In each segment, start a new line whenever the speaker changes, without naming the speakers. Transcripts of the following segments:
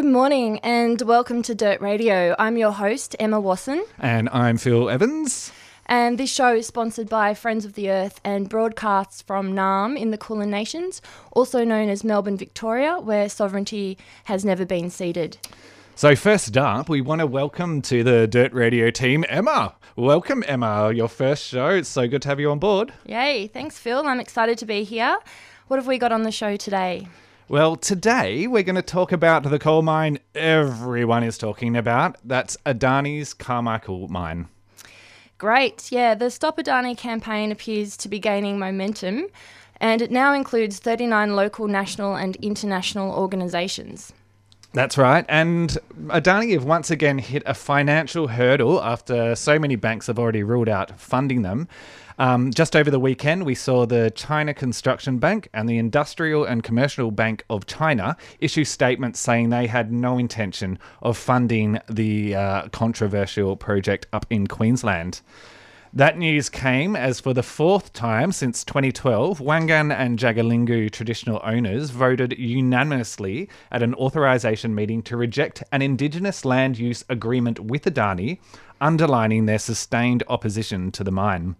Good morning and welcome to Dirt Radio. I'm your host, Emma Wasson,
And I'm Phil Evans.
and this show is sponsored by Friends of the Earth and broadcasts from Naarm in the Kulin Nations, also known as Melbourne, Victoria, where sovereignty has never been ceded.
So, first up, we want to welcome to the Dirt Radio team Emma. Welcome, Emma, your first show. It's so good to have you on board.
Yay, thanks, Phil. I'm excited to be here. What have we got on the show today?
Well, today we're going to talk about the coal mine everyone is talking about. That's Adani's Carmichael mine.
Great. Yeah, the Stop Adani campaign appears to be gaining momentum, and it now includes 39 local, national, and international organisations.
That's right. And Adani have once again hit a financial hurdle after so many banks have already ruled out funding them. Um, just over the weekend, we saw the China Construction Bank and the Industrial and Commercial Bank of China issue statements saying they had no intention of funding the uh, controversial project up in Queensland. That news came as for the fourth time since 2012, Wangan and Jagalingou traditional owners voted unanimously at an authorisation meeting to reject an Indigenous land use agreement with Adani, underlining their sustained opposition to the mine.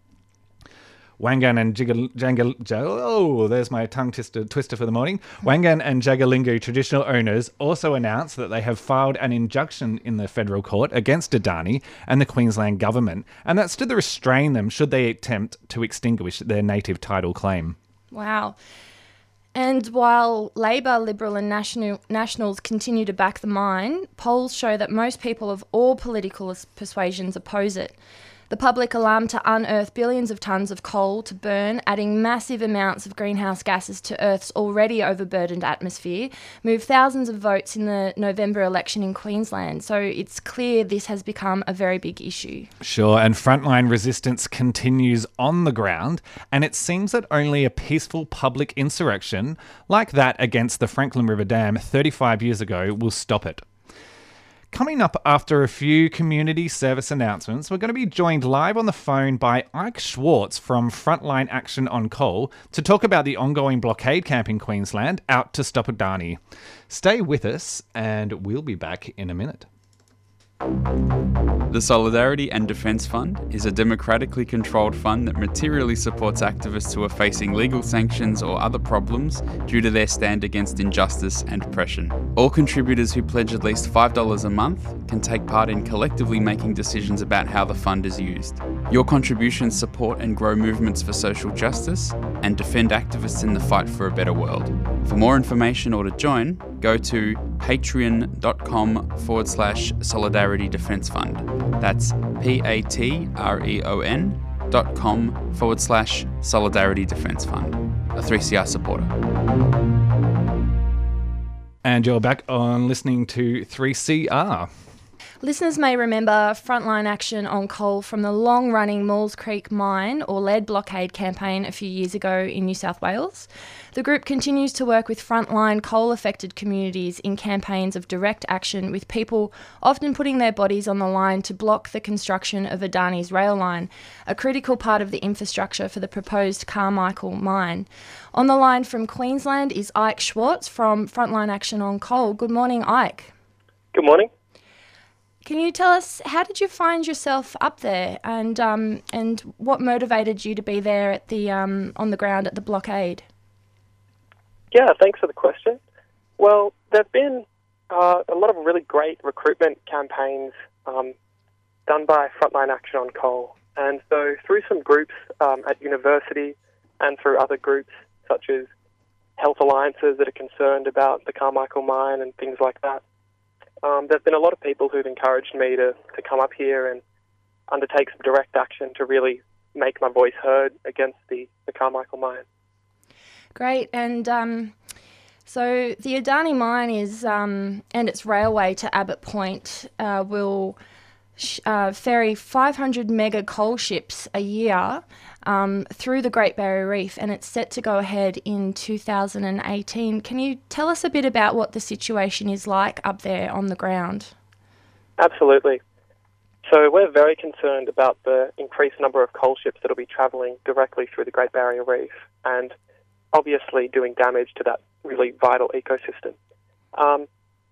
Wangan and Jigal, Jangal, Ja- oh, there's my tongue twister, twister for the morning. Wangan and Jagalingou traditional owners also announced that they have filed an injunction in the federal court against Adani and the Queensland government, and that's to restrain them should they attempt to extinguish their native title claim.
Wow. And while Labor, Liberal, and National, Nationals continue to back the mine, polls show that most people of all political persuasions oppose it. The public alarm to unearth billions of tonnes of coal to burn, adding massive amounts of greenhouse gases to Earth's already overburdened atmosphere, moved thousands of votes in the November election in Queensland. So it's clear this has become a very big issue.
Sure, and frontline resistance continues on the ground, and it seems that only a peaceful public insurrection, like that against the Franklin River Dam 35 years ago, will stop it. Coming up after a few community service announcements, we're going to be joined live on the phone by Ike Schwartz from Frontline Action on Coal to talk about the ongoing blockade camp in Queensland out to stop Adani. Stay with us, and we'll be back in a minute.
The Solidarity and Defence Fund is a democratically controlled fund that materially supports activists who are facing legal sanctions or other problems due to their stand against injustice and oppression. All contributors who pledge at least $5 a month can take part in collectively making decisions about how the fund is used. Your contributions support and grow movements for social justice and defend activists in the fight for a better world. For more information or to join, go to patreon.com forward slash solidarity defence fund. That's P A T R E O N dot com forward slash solidarity defence fund. A 3CR supporter.
And you're back on listening to 3CR.
Listeners may remember frontline action on coal from the long running Maules Creek mine or Leard blockade campaign a few years ago in New South Wales. The group continues to work with frontline coal affected communities in campaigns of direct action, with people often putting their bodies on the line to block the construction of Adani's rail line, a critical part of the infrastructure for the proposed Carmichael mine. On the line from Queensland is Ike Schwartz from Frontline Action on Coal. Good morning, Ike.
Good morning.
Can you tell us how did you find yourself up there, and um, and what motivated you to be there at the um, on the ground at the blockade?
Yeah, thanks for the question. Well, there've been uh, a lot of really great recruitment campaigns um, done by Frontline Action on Coal, and so through some groups um, at university and through other groups such as health alliances that are concerned about the Carmichael mine and things like that. Um, there've been a lot of people who've encouraged me to, to come up here and undertake some direct action to really make my voice heard against the, the Carmichael mine.
Great. And um, so the Adani mine is, um, and its railway to Abbott Point uh, will uh, ferry 500 mega coal ships a year um, through the Great Barrier Reef, and it's set to go ahead in 2018. Can you tell us a bit about what the situation is like up there on the ground?
Absolutely. So we're very concerned about the increased number of coal ships that will be travelling directly through the Great Barrier Reef and obviously doing damage to that really vital ecosystem. Um,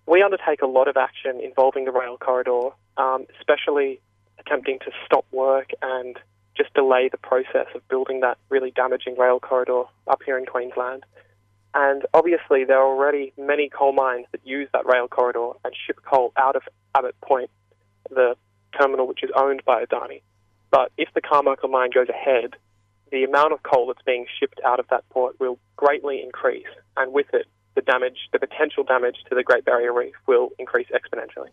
we undertake a lot of action involving the rail corridor, um, especially attempting to stop work and just delay the process of building that really damaging rail corridor up here in Queensland. And obviously, there are already many coal mines that use that rail corridor and ship coal out of Abbott Point, the terminal which is owned by Adani. But if the Carmichael mine goes ahead, the amount of coal that's being shipped out of that port will greatly increase, and with it, the damage, the potential damage to the Great Barrier Reef will increase exponentially.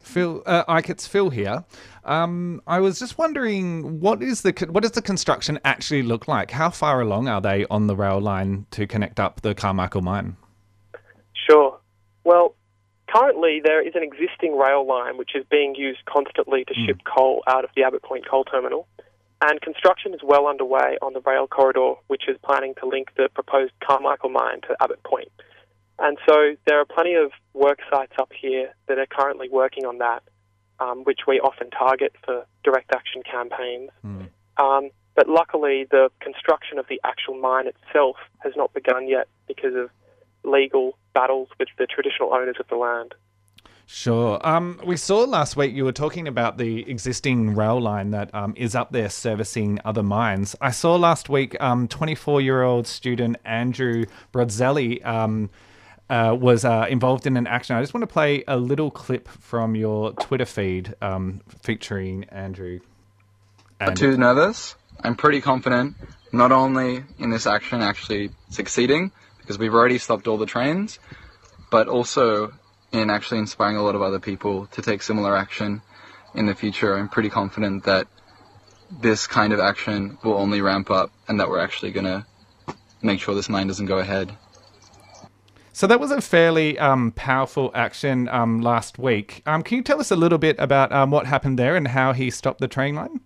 Phil, uh, Ike, it's Phil here. Um, I was just wondering, what is the what does the construction actually look like? How far along are they on the rail line to connect up the Carmichael mine?
Sure. Well, currently there is an existing rail line which is being used constantly to ship coal out of the Abbott Point coal terminal, and construction is well underway on the rail corridor which is planning to link the proposed Carmichael mine to Abbott Point. And so there are plenty of work sites up here that are currently working on that, um, which we often target for direct action campaigns. Um, but luckily, the construction of the actual mine itself has not begun yet because of legal battles with the traditional owners of the land.
Sure. Um, we saw last week you were talking about the existing rail line that um, is up there servicing other mines. I saw last week 24 year old student Andrew Brodzelli um, uh, was uh, involved in an action. I just want to play a little clip from your Twitter feed um, featuring Andrew.
Not too nervous. I'm pretty confident, not only in this action actually succeeding, because we've already stopped all the trains, but also in actually inspiring a lot of other people to take similar action in the future. I'm pretty confident that this kind of action will only ramp up and that we're actually going to make sure this mine doesn't go ahead.
So that was a fairly um, powerful action um, last week. Um, can you tell us a little bit about um, what happened there and how he stopped the train line?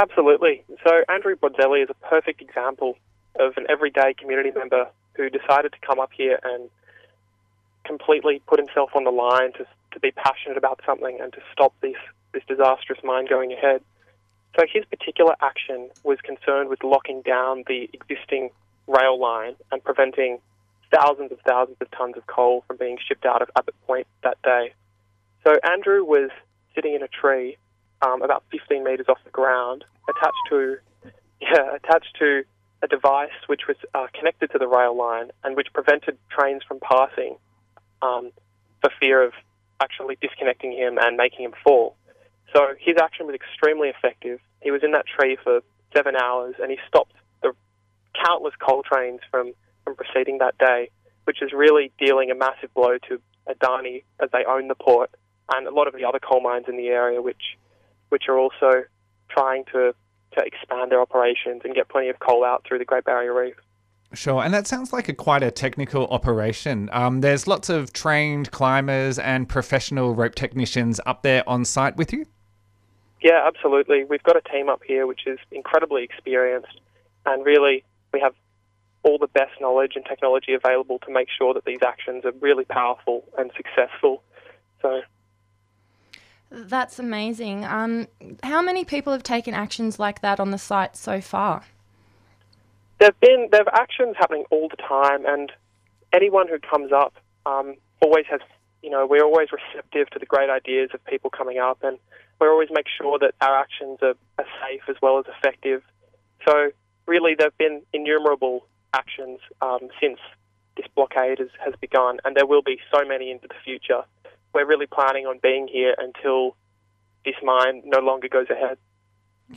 Absolutely. So Andrew Brodzelli is a perfect example of an everyday community member who decided to come up here and completely put himself on the line to, to be passionate about something and to stop this, this disastrous mine going ahead. So his particular action was concerned with locking down the existing rail line and preventing thousands of thousands of tons of coal from being shipped out of Abbott Point that day. So Andrew was sitting in a tree um, about 15 metres off the ground, attached to yeah, attached to a device which was uh, connected to the rail line and which prevented trains from passing um, for fear of actually disconnecting him and making him fall. So his action was extremely effective. He was in that tree for seven hours and he stopped the countless coal trains from, from proceeding that day, which is really dealing a massive blow to Adani as they own the port and a lot of the other coal mines in the area, which which are also trying to, to expand their operations and get plenty of coal out through the Great Barrier Reef.
Sure, and that sounds like a quite a technical operation. Um, there's lots of trained climbers and professional rope technicians up there on site with you.
Yeah, absolutely. We've got a team up here which is incredibly experienced, and really we have all the best knowledge and technology available to make sure that these actions are really powerful and successful. So
That's amazing. Um, how many people have taken actions like that on the site so far?
there've been there are actions happening all the time, and anyone who comes up um, always has you know we're always receptive to the great ideas of people coming up, and we always make sure that our actions are, are safe as well as effective. So really, there've been innumerable actions um, since this blockade has, has begun, and there will be so many into the future. We're really planning on being here until this mine no longer goes ahead.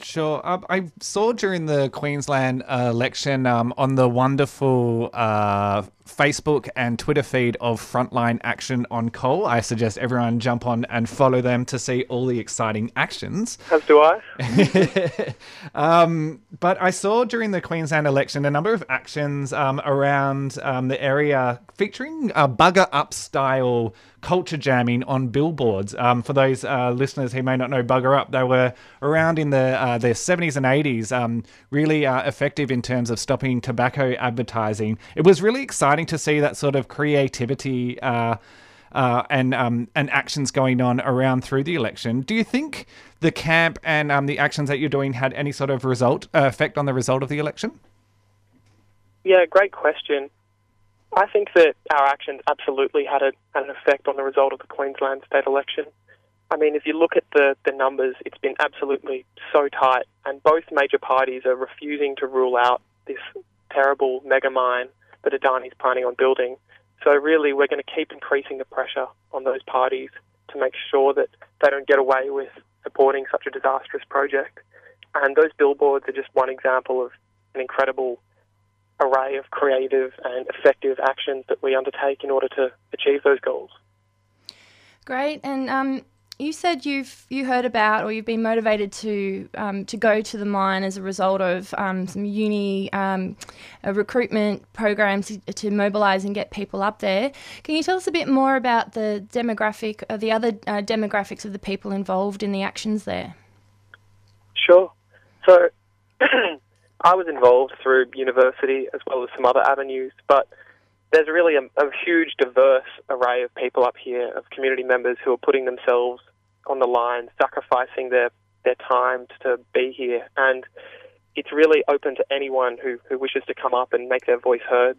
Sure. Um, I saw during the Queensland uh, election um, on the wonderful uh, Facebook and Twitter feed of Frontline Action on Coal. I suggest everyone jump on and follow them to see all the exciting actions.
As do I.
um, but I saw during the Queensland election a number of actions um, around um, the area featuring a BUGA UP style culture jamming on billboards. Um, for those uh, listeners who may not know BUGA UP, they were around in the uh, the 70s and 80s, um, really uh, effective in terms of stopping tobacco advertising. It was really exciting to see that sort of creativity. Uh, uh, and um, and actions going on around through the election. Do you think the camp and um, the actions that you're doing had any sort of result uh, effect on the result of the election?
Yeah, great question. I think that our actions absolutely had, a, had an effect on the result of the Queensland state election. I mean, if you look at the, the numbers, it's been absolutely so tight, and both major parties are refusing to rule out this terrible mega mine that Adani's planning on building. So, really, we're going to keep increasing the pressure on those parties to make sure that they don't get away with supporting such a disastrous project. And those billboards are just one example of an incredible array of creative and effective actions that we undertake in order to achieve those goals.
Great, and um, you said you've you heard about or you've been motivated to um, to go to the mine as a result of um, some uni um, recruitment programs to, to mobilise and get people up there. Can you tell us a bit more about the demographic, uh, the other uh, demographics of the people involved in the actions there?
Sure. So. I was involved through university as well as some other avenues, but there's really a, a, huge, diverse array of people up here, of community members who are putting themselves on the line, sacrificing their, their time to be here. And it's really open to anyone who, who wishes to come up and make their voice heard.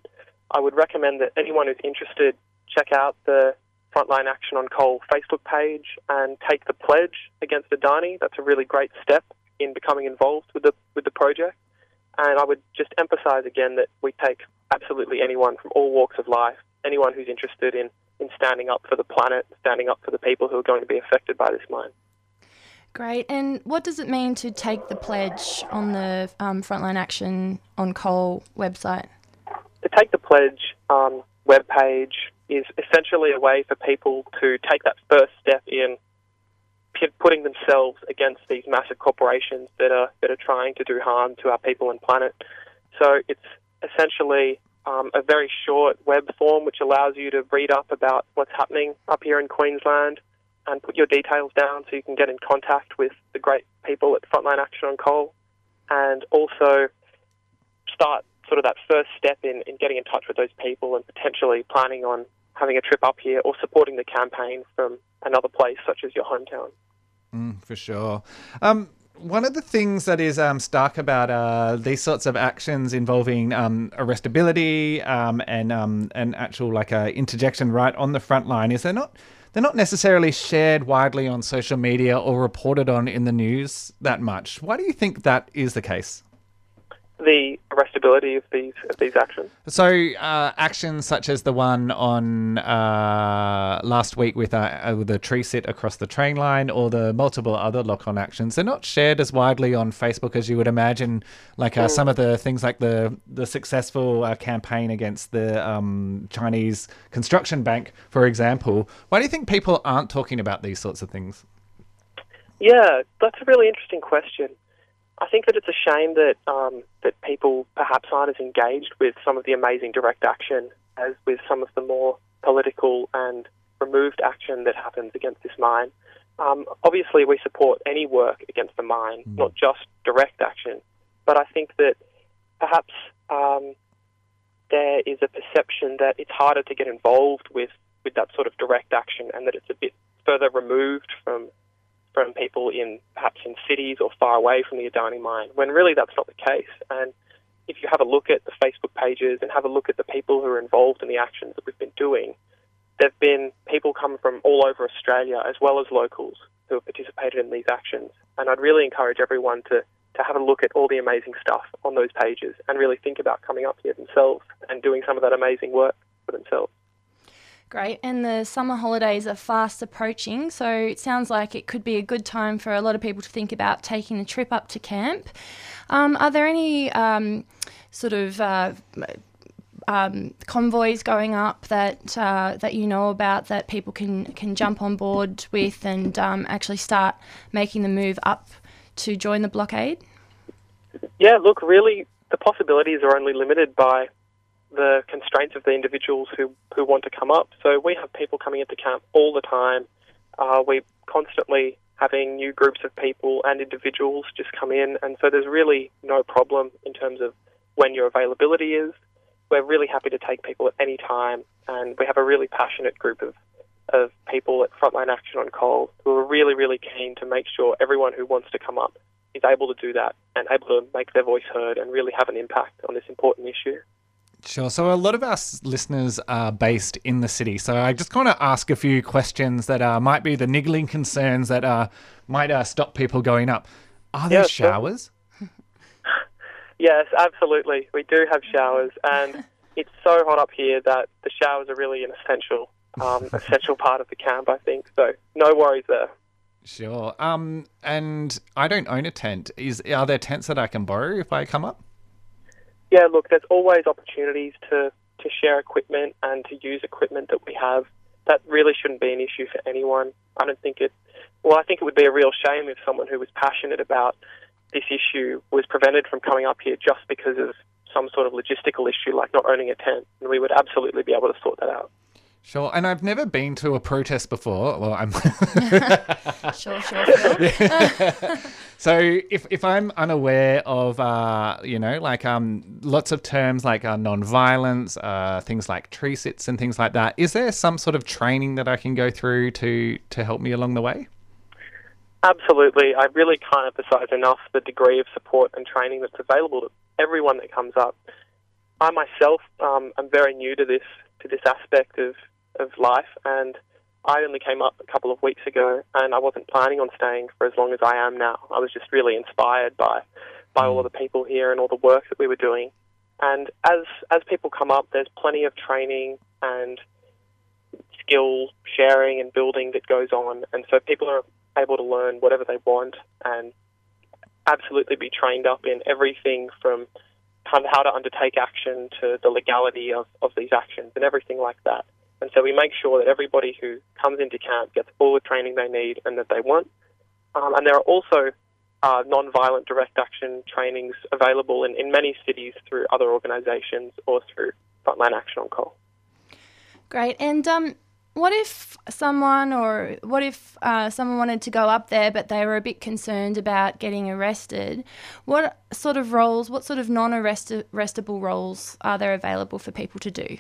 I would recommend that anyone who's interested check out the Frontline Action on Coal Facebook page and take the pledge against Adani. That's a really great step in becoming involved with the with the project. And I would just emphasise again that we take absolutely anyone from all walks of life, anyone who's interested in, in standing up for the planet, standing up for the people who are going to be affected by this mine.
Great. And what does it mean to take the pledge on the um, Frontline Action on Coal website?
The Take the Pledge um, webpage is essentially a way for people to take that first step in putting themselves against these massive corporations that are that are trying to do harm to our people and planet. So it's essentially um, a very short web form which allows you to read up about what's happening up here in Queensland and put your details down so you can get in contact with the great people at Frontline Action on Coal and also start sort of that first step in, in getting in touch with those people and potentially planning on having a trip up here or supporting the campaign from another place such as your hometown.
Mm, for sure. Um, one of the things that is um, stark about uh, these sorts of actions involving um, arrestability um, and um, and actual like uh, interjection right on the front line is they're not they're not necessarily shared widely on social media or reported on in the news that much. Why do you think that is the case?
The arrestability of these of these actions.
So uh, actions such as the one on uh, last week with, uh, with the tree sit across the train line, or the multiple other lock-on actions, they're not shared as widely on Facebook as you would imagine. Like mm. some of the things like the the successful uh, campaign against the um, Chinese construction bank, for example. Why do you think people aren't talking about these sorts of things?
Yeah, that's a really interesting question. I think that it's a shame that um, that people perhaps aren't as engaged with some of the amazing direct action as with some of the more political and removed action that happens against this mine. Um, obviously, we support any work against the mine, mm. not just direct action. But I think that perhaps um, there is a perception that it's harder to get involved with, with that sort of direct action and that it's a bit further removed from from people in perhaps in cities or far away from the Adani mine, when really that's not the case. And if you have a look at the Facebook pages and have a look at the people who are involved in the actions that we've been doing, there have been people come from all over Australia as well as locals who have participated in these actions. And I'd really encourage everyone to, to have a look at all the amazing stuff on those pages and really think about coming up here themselves and doing some of that amazing work for themselves.
Great. And the summer holidays are fast approaching, so it sounds like it could be a good time for a lot of people to think about taking a trip up to camp. Um, are there any um, sort of uh, um, convoys going up that uh, that you know about that people can can jump on board with and um, actually start making the move up to join the blockade?
Yeah, look, really, the possibilities are only limited by the constraints of the individuals who, who want to come up. So we have people coming into camp all the time. Uh, we're constantly having new groups of people and individuals just come in, and so there's really no problem in terms of when your availability is. We're really happy to take people at any time, and we have a really passionate group of, of people at Frontline Action on Coal who are really, really keen to make sure everyone who wants to come up is able to do that and able to make their voice heard and really have an impact on this important issue.
Sure. So a lot of our listeners are based in the city. So I just want to ask a few questions that uh, might be the niggling concerns that uh, might uh, stop people going up. Are there
Yeah,
showers?
Yes, absolutely. We do have showers, and it's so hot up here that the showers are really an essential, um, essential part of the camp. I think so. No worries there.
Sure. Um, and I don't own a tent. Is are there tents that I can borrow if I come up?
Yeah, look, there's always opportunities to to share equipment and to use equipment that we have. That really shouldn't be an issue for anyone. I don't think it. Well, I think it would be a real shame if someone who was passionate about this issue was prevented from coming up here just because of some sort of logistical issue like not owning a tent. And we would absolutely be able to sort that out.
Sure. And I've never been to a protest before. Well, I'm.
Sure, sure, sure.
so if if I'm unaware of uh, you know like um lots of terms like uh, non-violence, uh, things like tree sits and things like that, is there some sort of training that I can go through to to help me along the way?
Absolutely. I really can't emphasize enough the degree of support and training that's available to everyone that comes up. I myself um, am very new to this to this aspect of, of life, and I only came up a couple of weeks ago, and I wasn't planning on staying for as long as I am now. I was just really inspired by by all mm. of the people here and all the work that we were doing. And as as people come up, there's plenty of training and skill sharing and building that goes on, and so people are able to learn whatever they want and absolutely be trained up in everything from kind of how to undertake action to the legality of, of these actions and everything like that. And so we make sure that everybody who comes into camp gets all the training they need and that they want. Um, and there are also uh, non-violent direct action trainings available in, in many cities through other organisations or through Frontline Action on Coal.
Great. And um, what if someone or what if uh, someone wanted to go up there but they were a bit concerned about getting arrested? What sort of roles, what sort of non-arrestable roles are there available for people to do?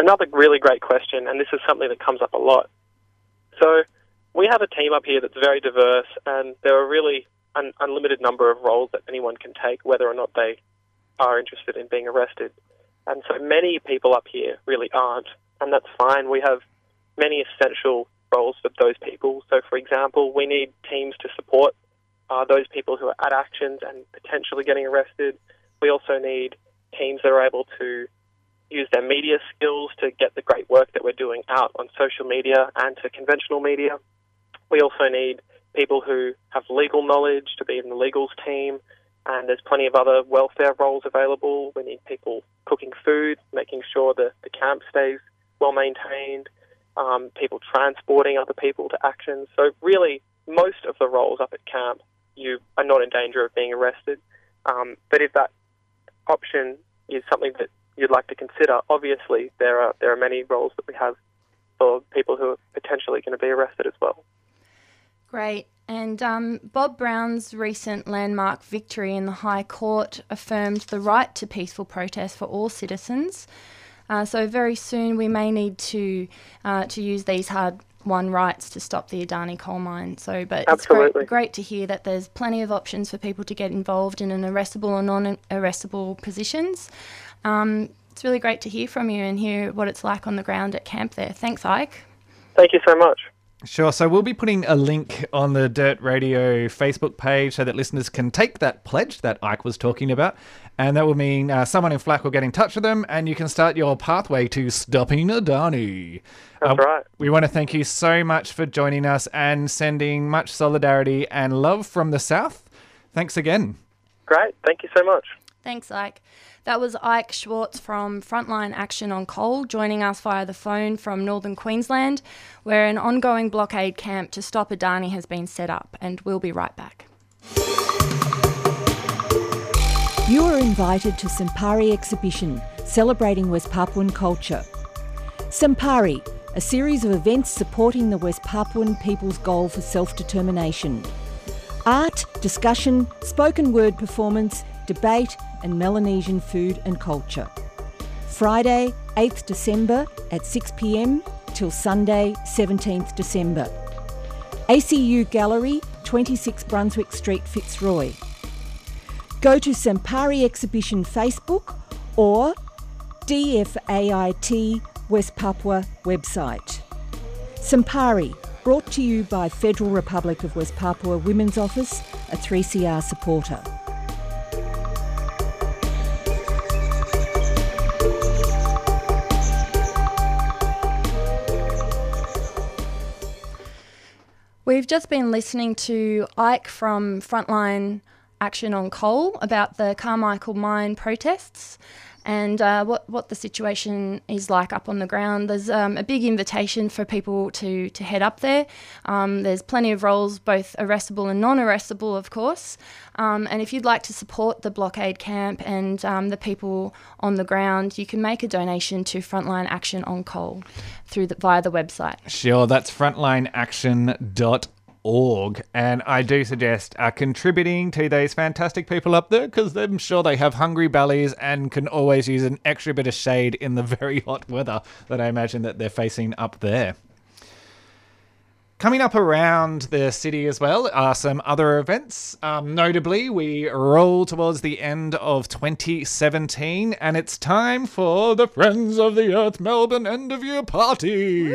Another really great question, and this is something that comes up a lot. So we have a team up here that's very diverse, and there are really an unlimited number of roles that anyone can take, whether or not they are interested in being arrested. And so many people up here really aren't, and that's fine. We have many essential roles for those people. So, for example, we need teams to support uh, those people who are at actions and potentially getting arrested. We also need teams that are able to use their media skills to get the great work that we're doing out on social media and to conventional media. We also need people who have legal knowledge to be in the legals team, and there's plenty of other welfare roles available. We need people cooking food, making sure that the camp stays well maintained, um, people transporting other people to actions. So, really, most of the roles up at camp, you are not in danger of being arrested. Um, but if that option is something that you'd like to consider, obviously there are there are many roles that we have for people who are potentially going to be arrested as well.
Great. And um, Bob Brown's recent landmark victory in the High Court affirmed the right to peaceful protest for all citizens. Uh, so very soon we may need to uh, to use these hard won rights to stop the Adani coal mine. So, but it's great, great to hear that there's plenty of options for people to get involved in an arrestable or non-arrestable positions. Um, it's really great to hear from you and hear what it's like on the ground at camp there. Thanks, Ike.
Thank you so much.
Sure. So we'll be putting a link on the Dirt Radio Facebook page so that listeners can take that pledge that Ike was talking about. And that will mean uh, someone in FLAC will get in touch with them and you can start your pathway to stopping Adani.
That's right.
We want to thank you so much for joining us and sending much solidarity and love from the South. Thanks again.
Great. Thank you so much.
Thanks, Ike. That was Ike Schwartz from Frontline Action on Coal joining us via the phone from northern Queensland, where an ongoing blockade camp to stop Adani has been set up. And we'll be right back.
You are invited to Sampari exhibition celebrating West Papuan culture. Sampari, a series of events supporting the West Papuan people's goal for self determination. Art, discussion, spoken word performance, debate, and Melanesian food and culture. Friday, 8th December at 6 pm till Sunday, 17th December. ACU Gallery, 26 Brunswick Street, Fitzroy. Go to Sampari Exhibition Facebook or DFAIT West Papua website. Sampari, brought to you by Federal Republic of West Papua Women's Office, a 3CR supporter.
We've just been listening to Ike from Frontline Action on Coal about the Carmichael mine protests and uh, what, what the situation is like up on the ground. There's um, a big invitation for people to, to head up there. Um, there's plenty of roles, both arrestable and non arrestable, of course. Um, and if you'd like to support the blockade camp and um, the people on the ground, you can make a donation to Frontline Action on Coal through the, via the website.
Sure, that's frontlineaction.org org and i do suggest uh, contributing to these fantastic people up there because i'm sure they have hungry bellies and can always use an extra bit of shade in the very hot weather that i imagine that they're facing up there Coming up around the city as well are some other events. Um, notably, we roll towards the end of 2017, and it's time for the Friends of the Earth Melbourne End of Year Party.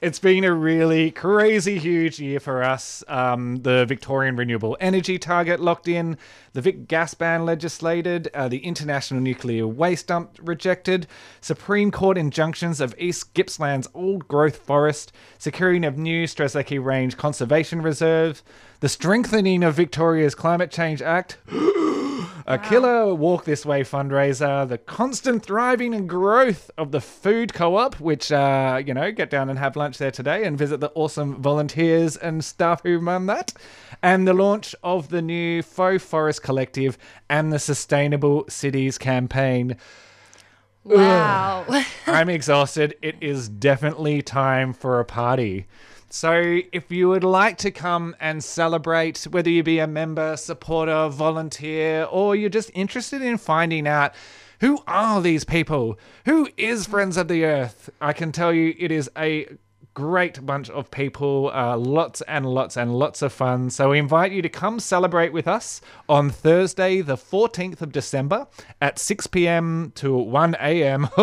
It's been a really crazy huge year for us. Um, the Victorian Renewable Energy Target locked in, the Vic gas ban legislated, uh, the International Nuclear Waste Dump rejected, Supreme Court injunctions of East Gippsland's old growth forest, securing of new Strzelecki Range Conservation Reserve, the strengthening of Victoria's Climate Change Act. A killer walk this way fundraiser, the constant thriving and growth of the food co-op, which uh, you know, get down and have lunch there today and visit the awesome volunteers and staff who run that, and the launch of the new Faux Forest Collective and the Sustainable Cities campaign.
Wow.
I'm exhausted. It is definitely time for a party. So, if you would like to come and celebrate, whether you be a member, supporter, volunteer, or you're just interested in finding out who are these people, who is Friends of the Earth, I can tell you it is a great bunch of people, uh, lots and lots and lots of fun. So we invite you to come celebrate with us on Thursday, the 14th of December at 6 p.m. to 1 a.m.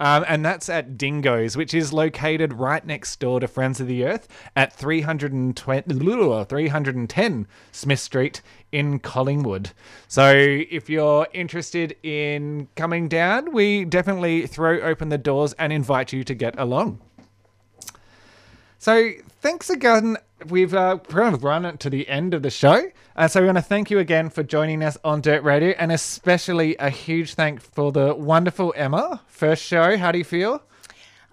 Um, and that's at Dingoes, which is located right next door to Friends of the Earth at 320, 310 Smith Street in Collingwood. So if you're interested in coming down, we definitely throw open the doors and invite you to get along. So thanks again. We've uh, kind of run it to the end of the show. Uh, so we want to thank you again for joining us on Dirt Radio, and especially a huge thank for the wonderful Emma. First show, how do you feel?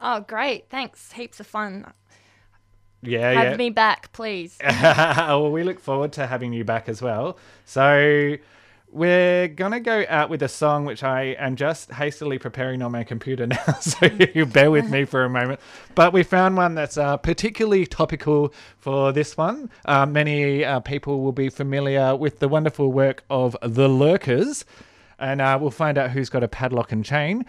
Oh, great. Thanks. Heaps of fun.
Yeah,
Have
yeah.
me back, please.
well, we look forward to having you back as well. So we're gonna go out with a song which I am just hastily preparing on my computer now, so you bear with me for a moment. But we found one that's uh, particularly topical for this one. Uh, many uh, people will be familiar with the wonderful work of The Lurkers. And uh, we'll find out who's got a padlock and chain.